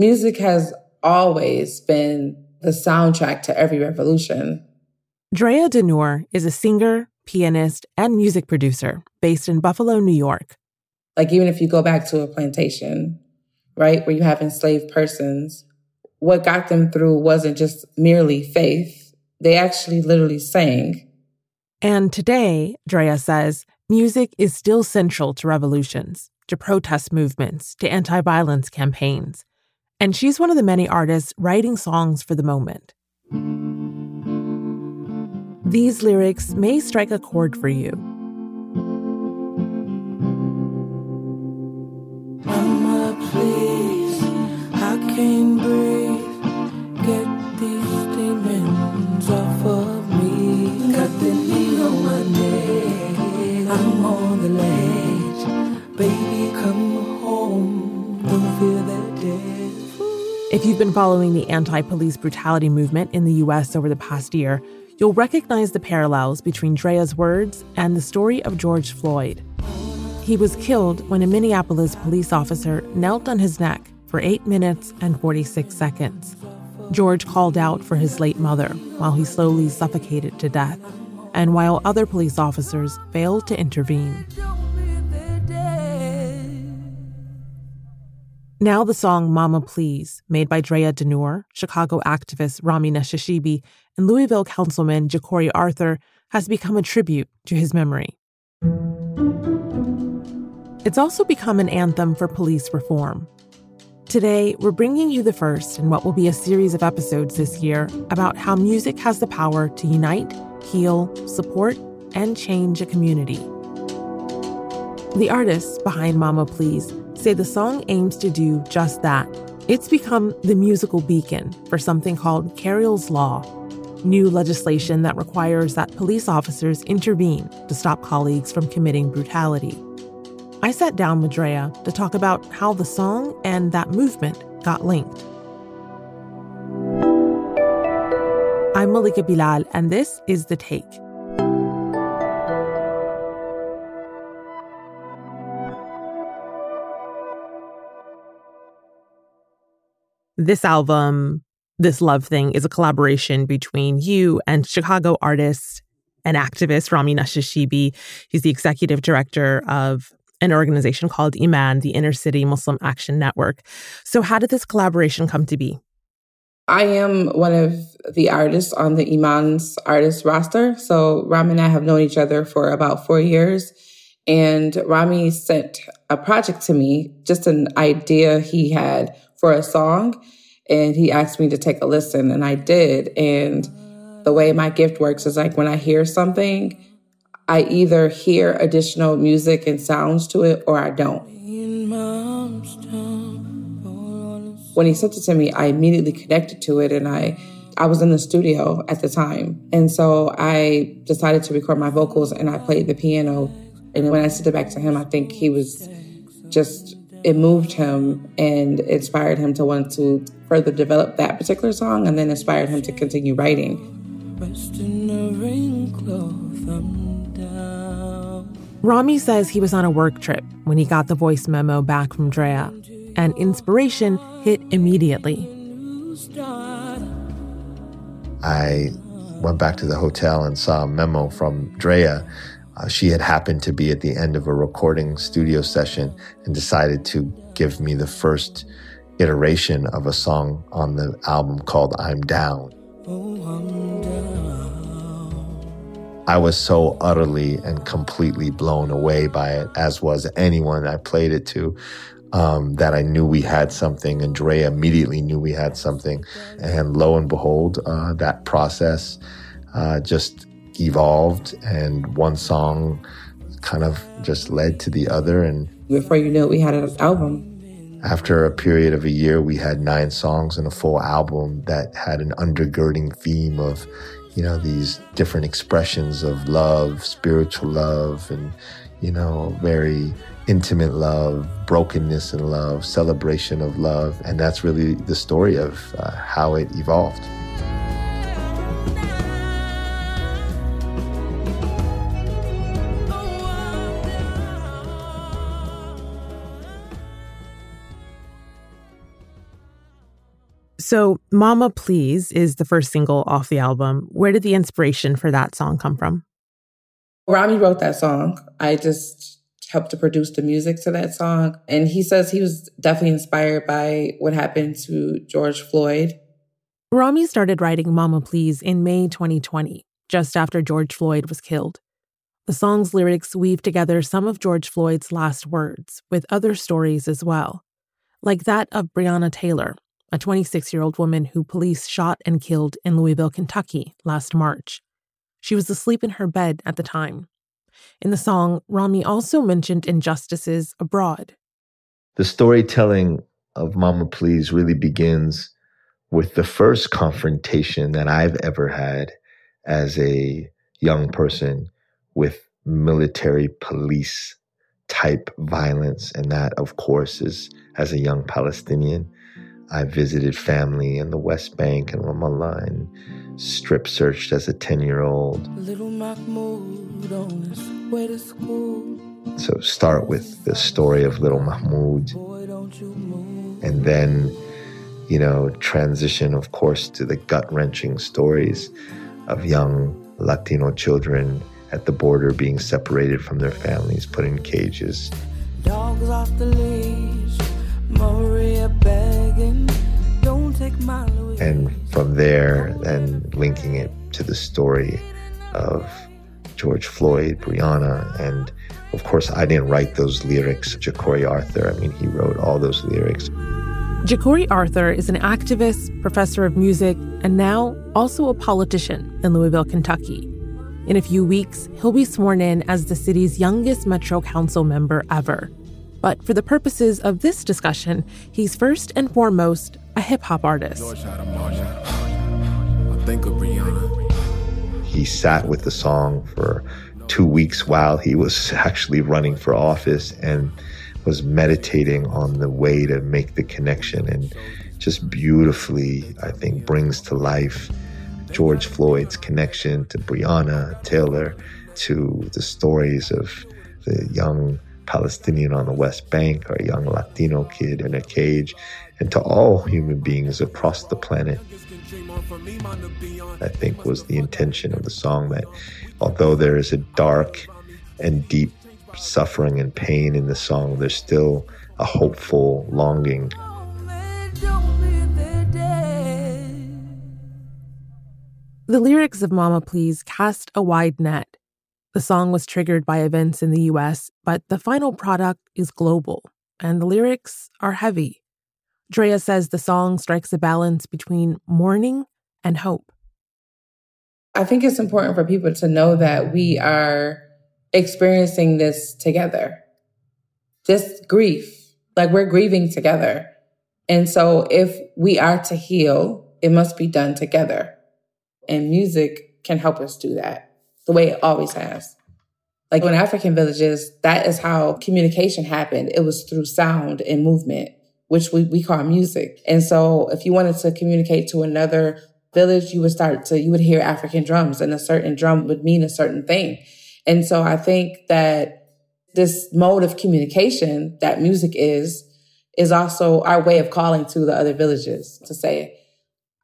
Music has always been the soundtrack to every revolution. Drea d'Nur is a singer, pianist, and music producer based in Buffalo, New York. Like, even if you go back to a plantation, right, where you have enslaved persons, what got them through wasn't just merely faith, they actually literally sang. And today, Drea says, music is still central to revolutions, to protest movements, to anti violence campaigns. And she's one of the many artists writing songs for the moment. These lyrics may strike a chord for you. Mama, please, I can't breathe. Get these demons off of me. Got the knee on my neck. I'm on the ledge. If you've been following the anti police brutality movement in the US over the past year, you'll recognize the parallels between Drea's words and the story of George Floyd. He was killed when a Minneapolis police officer knelt on his neck for 8 minutes and 46 seconds. George called out for his late mother while he slowly suffocated to death, and while other police officers failed to intervene. Now, the song Mama Please, made by Drea d'Nur, Chicago activist Rami Nashashibi, and Louisville councilman Jecorey Arthur, has become a tribute to his memory. It's also become an anthem for police reform. Today, we're bringing you the first in what will be a series of episodes this year about how music has the power to unite, heal, support, and change a community. The artists behind Mama Please say the song aims to do just that. It's become the musical beacon for something called Cariol's Law, new legislation that requires that police officers intervene to stop colleagues from committing brutality. I sat down with Drea to talk about how the song and that movement got linked. I'm Malika Bilal, and this is The Take. This album, this love thing, is a collaboration between you and Chicago artist and activist Rami Nashashibi. He's the executive director of an organization called Iman, the Inner City Muslim Action Network. So, how did this collaboration come to be? I am one of the artists on the Iman's artist roster. So, Rami and I have known each other for about four years. And Rami sent a project to me, just an idea he had for a song. And he asked me to take a listen, and I did. And the way my gift works is like when I hear something, I either hear additional music and sounds to it or I don't. When he sent it to me, I immediately connected to it and I I was in the studio at the time. And so I decided to record my vocals and I played the piano. And when I sent it back to him, I think he was just it moved him and inspired him to want to further develop that particular song and then inspired him to continue writing. Rami says he was on a work trip when he got the voice memo back from Drea, and inspiration hit immediately. I went back to the hotel and saw a memo from Drea. Uh, she had happened to be at the end of a recording studio session and decided to give me the first iteration of a song on the album called I'm Down. Oh, I'm down. I was so utterly and completely blown away by it, as was anyone I played it to. Um, that I knew we had something, and Dre immediately knew we had something. And lo and behold, uh, that process uh, just evolved, and one song kind of just led to the other. And before you knew it, we had an album. After a period of a year, we had nine songs and a full album that had an undergirding theme of you know, these different expressions of love, spiritual love, and, you know, very intimate love, brokenness in love, celebration of love. And that's really the story of uh, how it evolved. So, Mama Please is the first single off the album. Where did the inspiration for that song come from? Rami wrote that song. I just helped to produce the music to that song. And he says he was definitely inspired by what happened to George Floyd. Rami started writing Mama Please in May 2020, just after George Floyd was killed. The song's lyrics weave together some of George Floyd's last words with other stories as well, like that of Breonna Taylor, a 26 year old woman who police shot and killed in Louisville, Kentucky last March. She was asleep in her bed at the time. In the song, Rami also mentioned injustices abroad. The storytelling of Mama Please really begins with the first confrontation that I've ever had as a young person with military police type violence. And that, of course, is as a young Palestinian. I visited family in the West Bank and Ramallah and strip searched as a 10 year old. So start with the story of little Mahmoud. And then, you know, transition, of course, to the gut wrenching stories of young Latino children at the border being separated from their families, put in cages. Dogs off the leash, Maria begging, And from there, then linking it to the story of George Floyd, Breonna, and of course, I didn't write those lyrics. Jecorey Arthur, I mean, he wrote all those lyrics. Jecorey Arthur is an activist, professor of music, and now also a politician in Louisville, Kentucky. In a few weeks, he'll be sworn in as the city's youngest Metro Council member ever. But for the purposes of this discussion, he's first and foremost a hip hop artist. He sat with the song for two weeks while he was actually running for office and was meditating on the way to make the connection and just beautifully, I think, brings to life George Floyd's connection to Breonna Taylor, to the stories of the young Palestinian on the West Bank or a young Latino kid in a cage, and to all human beings across the planet. I think was the intention of the song that although there is a dark and deep suffering and pain in the song, there's still a hopeful longing The lyrics of Mama Please cast a wide net. The song was triggered by events in the US, but the final product is global, and the lyrics are heavy. Drea says the song strikes a balance between mourning and hope. I think it's important for people to know that we are experiencing this together. This grief, like we're grieving together. And so if we are to heal, it must be done together. And music can help us do that the way it always has. Like in African villages, that is how communication happened. It was through sound and movement, which we, we call music. And so if you wanted to communicate to another village, you would start to, you would hear African drums and a certain drum would mean a certain thing. And so I think that this mode of communication that music is, is also our way of calling to the other villages to say,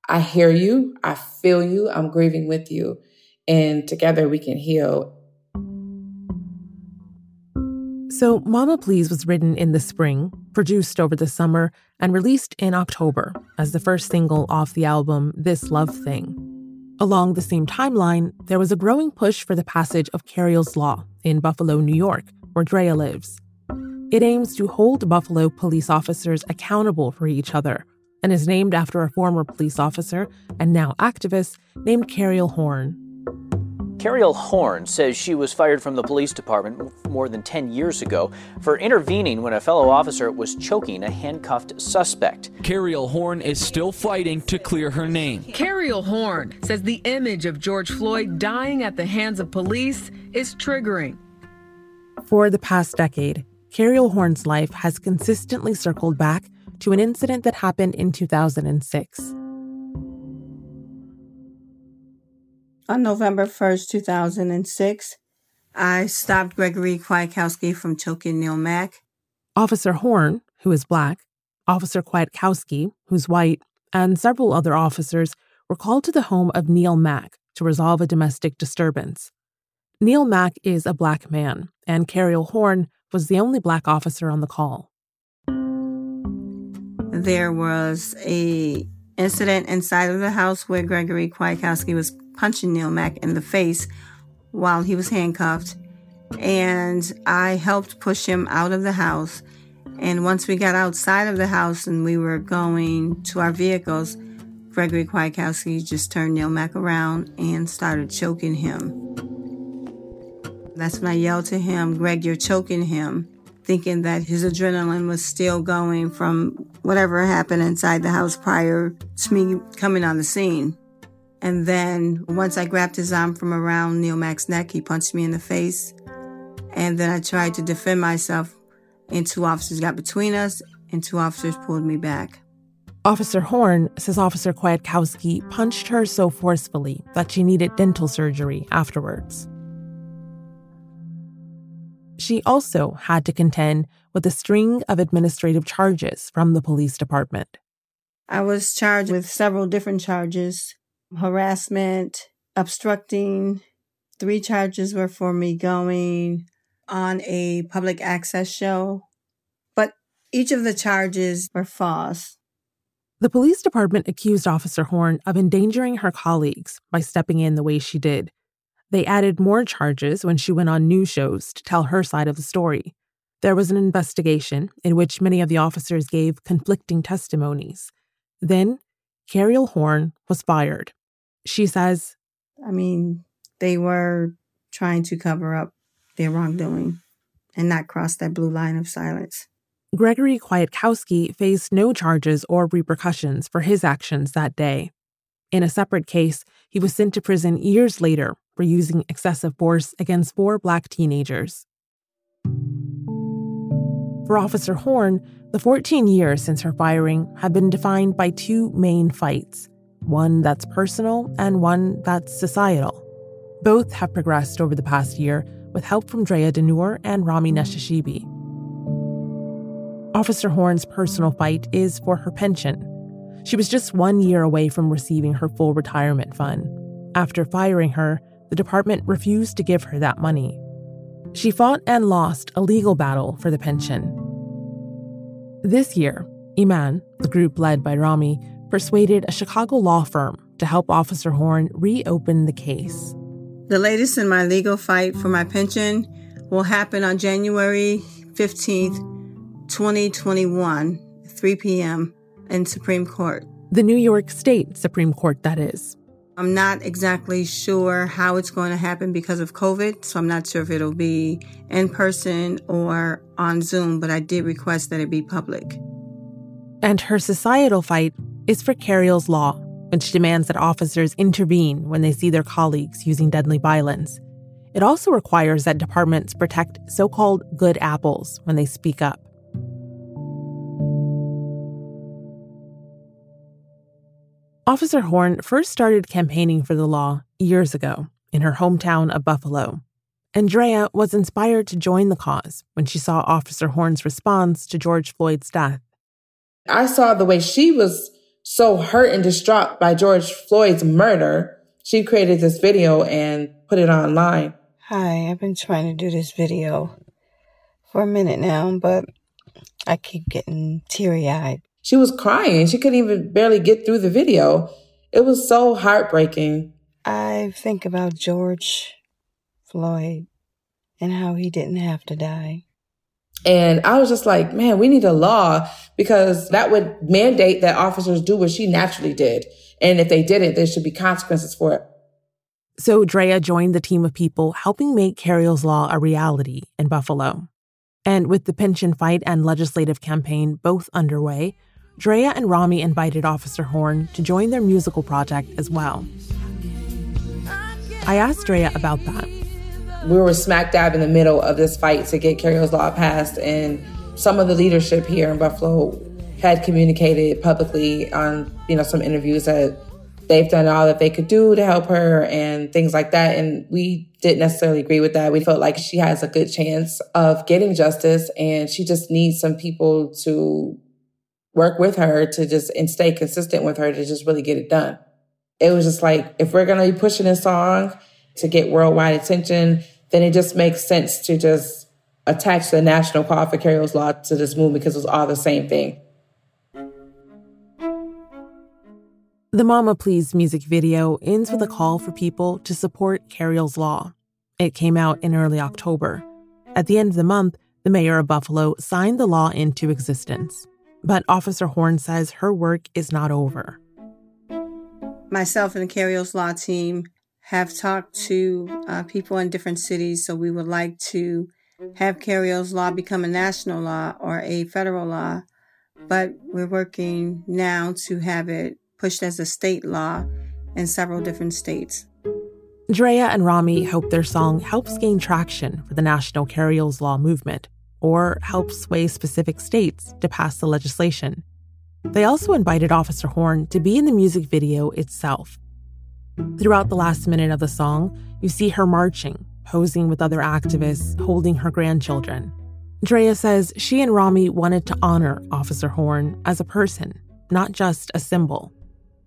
I hear you. I feel you. I'm grieving with you. And together we can heal. So, Mama Please was written in the spring, produced over the summer, and released in October as the first single off the album This Love Thing. Along the same timeline, there was a growing push for the passage of Cariol's Law in Buffalo, New York, where Drea lives. It aims to hold Buffalo police officers accountable for each other and is named after a former police officer and now activist named Cariol Horn. Cariol Horn says she was fired from the police department more than 10 years ago for intervening when a fellow officer was choking a handcuffed suspect. Cariol Horn is still fighting to clear her name. Cariol Horn says the image of George Floyd dying at the hands of police is triggering. For the past decade, Cariol Horn's life has consistently circled back to an incident that happened in 2006. On November 1st, 2006, I stopped Gregory Kwiatkowski from choking Neil Mack. Officer Horn, who is black, Officer Kwiatkowski, who's white, and several other officers were called to the home of Neil Mack to resolve a domestic disturbance. Neil Mack is a black man, and Cariol Horn was the only black officer on the call. There was a incident inside of the house where Gregory Kwiatkowski was punching Neil Mack in the face while he was handcuffed. And I helped push him out of the house. And once we got outside of the house and we were going to our vehicles, Gregory Kwiatkowski just turned Neil Mack around and started choking him. That's when I yelled to him, Greg, you're choking him, thinking that his adrenaline was still going from whatever happened inside the house prior to me coming on the scene. And then once I grabbed his arm from around Neil Mack's neck, he punched me in the face. And then I tried to defend myself, and two officers got between us, and two officers pulled me back. Officer Horn says Officer Kwiatkowski punched her so forcefully that she needed dental surgery afterwards. She also had to contend with a string of administrative charges from the police department. I was charged with several different charges harassment, obstructing. Three charges were for me going on a public access show, but each of the charges were false. The police department accused Officer Horn of endangering her colleagues by stepping in the way she did. They added more charges when she went on news shows to tell her side of the story. There was an investigation in which many of the officers gave conflicting testimonies. Then, Cariol Horn was fired. She says, I mean, they were trying to cover up their wrongdoing and not cross that blue line of silence. Gregory Kwiatkowski faced no charges or repercussions for his actions that day. In a separate case, he was sent to prison years later for using excessive force against four black teenagers. For Officer Horn, the 14 years since her firing have been defined by two main fights one that's personal and one that's societal. Both have progressed over the past year with help from Drea d'Nur and Rami Nashashibi. Officer Horn's personal fight is for her pension. She was just one year away from receiving her full retirement fund. After firing her, the department refused to give her that money. She fought and lost a legal battle for the pension. This year, Iman, the group led by Rami, persuaded a Chicago law firm to help Officer Horn reopen the case. The latest in my legal fight for my pension will happen on January 15th, 2021, 3 p.m. in Supreme Court. The New York State Supreme Court, that is. I'm not exactly sure how it's going to happen because of COVID, so I'm not sure if it'll be in person or on Zoom, but I did request that it be public. And her societal fight is for Cariol's Law, which demands that officers intervene when they see their colleagues using deadly violence. It also requires that departments protect so called good apples when they speak up. Officer Horn first started campaigning for the law years ago in her hometown of Buffalo. Andrea was inspired to join the cause when she saw Officer Horn's response to George Floyd's death. I saw the way she was so hurt and distraught by George Floyd's murder. She created this video and put it online. Hi, I've been trying to do this video for a minute now, but I keep getting teary eyed. She was crying. She couldn't even barely get through the video. It was so heartbreaking. I think about George Floyd and how he didn't have to die. And I was just like, man, we need a law because that would mandate that officers do what she naturally did. And if they didn't, there should be consequences for it. So Drea joined the team of people helping make Cariol's Law a reality in Buffalo. And with the pension fight and legislative campaign both underway, Drea and Rami invited Officer Horn to join their musical project as well. I asked Drea about that. We were smack dab in the middle of this fight to get Cariol's Law passed, and some of the leadership here in Buffalo had communicated publicly on, you know, some interviews that they've done all that they could do to help her and things like that. And we didn't necessarily agree with that. We felt like she has a good chance of getting justice and she just needs some people to work with her to just and stay consistent with her to just really get it done. It was just like, if we're to be pushing this song to get worldwide attention, then it just makes sense to just attach the national call for Cariol's Law to this movement because it was all the same thing. The Mama Please music video ends with a call for people to support Cariol's Law. It came out in early October. At the end of the month, the mayor of Buffalo signed the law into existence. But Officer Horn says her work is not over. Myself and the Cariol's Law team have talked to uh, people in different cities, so we would like to have Cariol's Law become a national law or a federal law. But we're working now to have it pushed as a state law in several different states. Drea and Rami hope their song helps gain traction for the national Cariol's Law movement or helps sway specific states to pass the legislation. They also invited Officer Horn to be in the music video itself. Throughout the last minute of the song, you see her marching, posing with other activists, holding her grandchildren. Drea says she and Rami wanted to honor Officer Horn as a person, not just a symbol.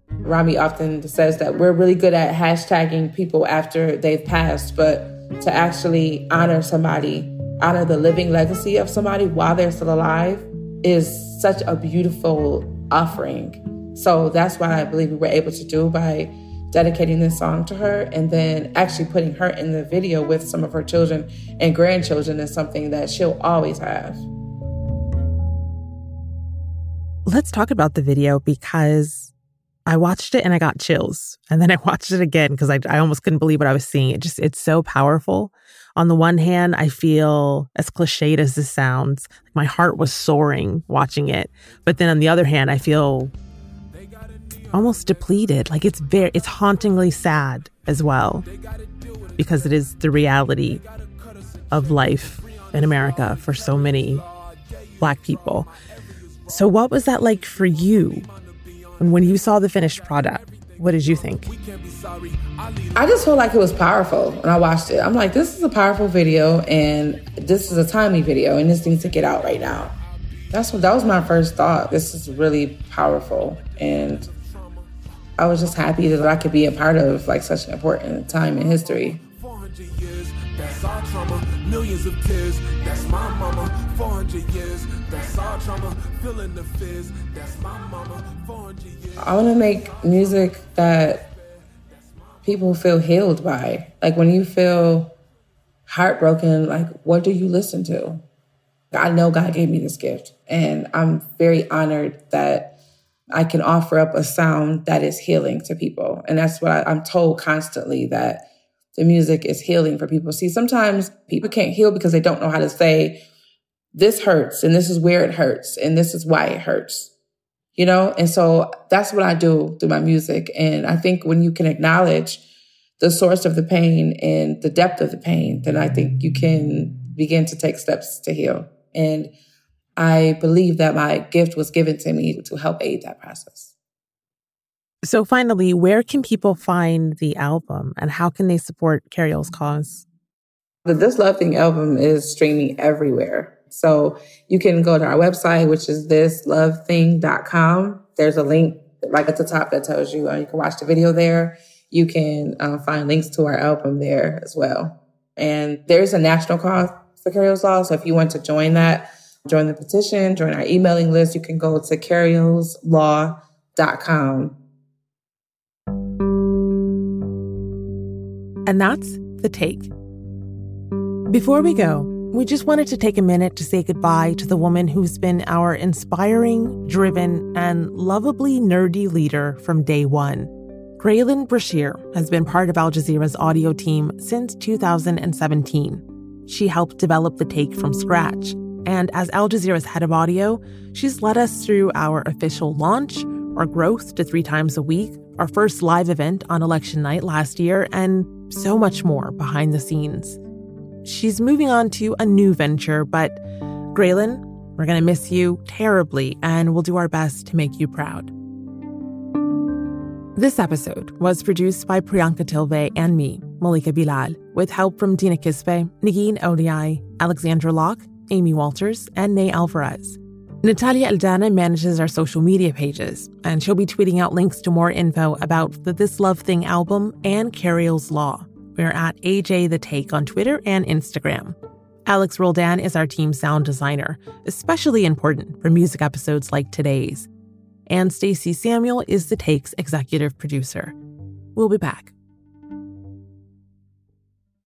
Rami often says that we're really good at hashtagging people after they've passed, but to actually honor somebody, honor the living legacy of somebody while they're still alive is such a beautiful offering. So that's what I believe we were able to do by dedicating this song to her and then actually putting her in the video with some of her children and grandchildren is something that she'll always have. Let's talk about the video because I watched it and I got chills. And then I watched it again because I, I almost couldn't believe what I was seeing. It just, it's so powerful. On the one hand, I feel as cliched as this sounds, my heart was soaring watching it. But then on the other hand, I feel almost depleted. Like it's very, it's hauntingly sad as well because it is the reality of life in America for so many Black people. So, what was that like for you and when you saw the finished product, what did you think? I just felt like it was powerful when I watched it. I'm like, this is a powerful video and this is a timely video and this needs to get out right now. That's what that was my first thought. This is really powerful and I was just happy that I could be a part of like such an important time in history. That's our trauma, millions of tears. That's my mama, 400 years. That's our trauma, feeling the fears. That's my mama, 400 years. I want to make music that people feel healed by. Like when you feel heartbroken, like what do you listen to? I know God gave me this gift, and I'm very honored that I can offer up a sound that is healing to people. And that's what I, I'm told constantly that the music is healing for people. See, sometimes people can't heal because they don't know how to say, this hurts and this is where it hurts and this is why it hurts. You know? And so that's what I do through my music. And I think when you can acknowledge the source of the pain and the depth of the pain, then I think you can begin to take steps to heal. And I believe that my gift was given to me to help aid that process. So, finally, where can people find the album and how can they support Cariol's cause? The This Love Thing album is streaming everywhere. So, you can go to our website, which is thislovething.com. There's a link right at the top that tells you uh, you can watch the video there. You can uh, find links to our album there as well. And there's a national cause for Cariol's Law. So, if you want to join that, join the petition, join our emailing list, you can go to cariolslaw.com And that's the take. Before we go, we just wanted to take a minute to say goodbye to the woman who's been our inspiring, driven, and lovably nerdy leader from day one. Graelyn Brashear has been part of Al Jazeera's audio team since 2017. She helped develop the take from scratch. And as Al Jazeera's head of audio, she's led us through our official launch, our growth to three times a week, our first live event on election night last year, and so much more behind the scenes. She's moving on to a new venture, but Graelyn, we're going to miss you terribly, and we'll do our best to make you proud. This episode was produced by Priyanka Tilve and me, Malika Bilal, with help from Dina Kesbeh, Negin Owliaei, Alexandra Locke, Amy Walters, and Ney Alvarez. Natalia Aldana manages our social media pages, and she'll be tweeting out links to more info about the This Love Thing album and Cariol's Law. We're at AJ The Take on Twitter and Instagram. Alex Roldan is our team sound designer, especially important for music episodes like today's. And Stacey Samuel is The Take's executive producer. We'll be back.